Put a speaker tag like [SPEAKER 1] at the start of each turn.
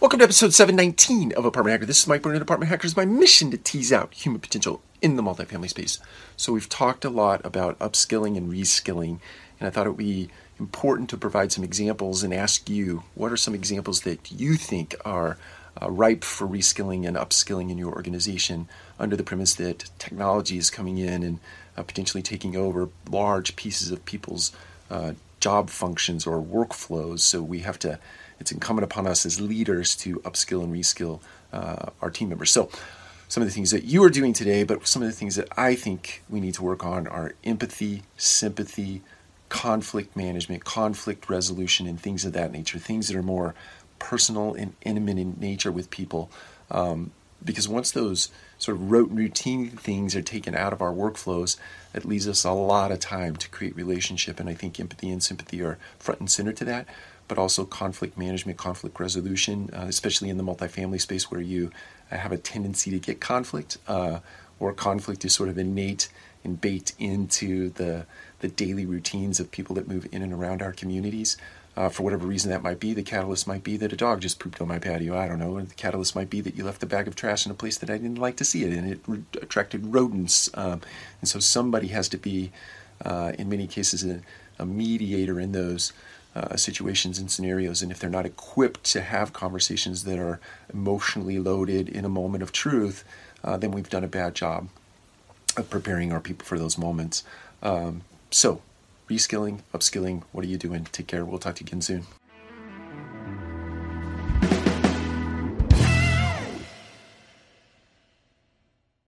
[SPEAKER 1] Welcome to episode 719 of Apartment Hacker. This is Mike Burnett, Apartment Hackers. My mission to tease out human potential in the multifamily space. So we've talked a lot about upskilling and reskilling, and I thought it would be important to provide some examples and ask you what are some examples that you think are uh, ripe for reskilling and upskilling in your organization under the premise that technology is coming in and uh, potentially taking over large pieces of people's uh, job functions or workflows. So we have to it's incumbent upon us as leaders to upskill and reskill uh, our team members. So, some of the things that you are doing today, but some of the things that I think we need to work on are empathy, sympathy, conflict management, conflict resolution, and things of that nature. Things that are more personal and intimate in nature with people. Um, because once those sort of rote routine things are taken out of our workflows, it leaves us a lot of time to create relationship. And I think empathy and sympathy are front and center to that but also conflict management, conflict resolution, uh, especially in the multifamily space where you uh, have a tendency to get conflict, uh, or conflict is sort of innate and baked into the the daily routines of people that move in and around our communities. Uh, for whatever reason that might be, the catalyst might be that a dog just pooped on my patio. I don't know. Or the catalyst might be that you left a bag of trash in a place that I didn't like to see it, and it re- attracted rodents. Um, and so somebody has to be, uh, in many cases, a, a mediator in those uh, situations and scenarios. And if they're not equipped to have conversations that are emotionally loaded in a moment of truth, uh, then we've done a bad job of preparing our people for those moments. Um, so, reskilling, upskilling, what are you doing? Take care. We'll talk to you again soon.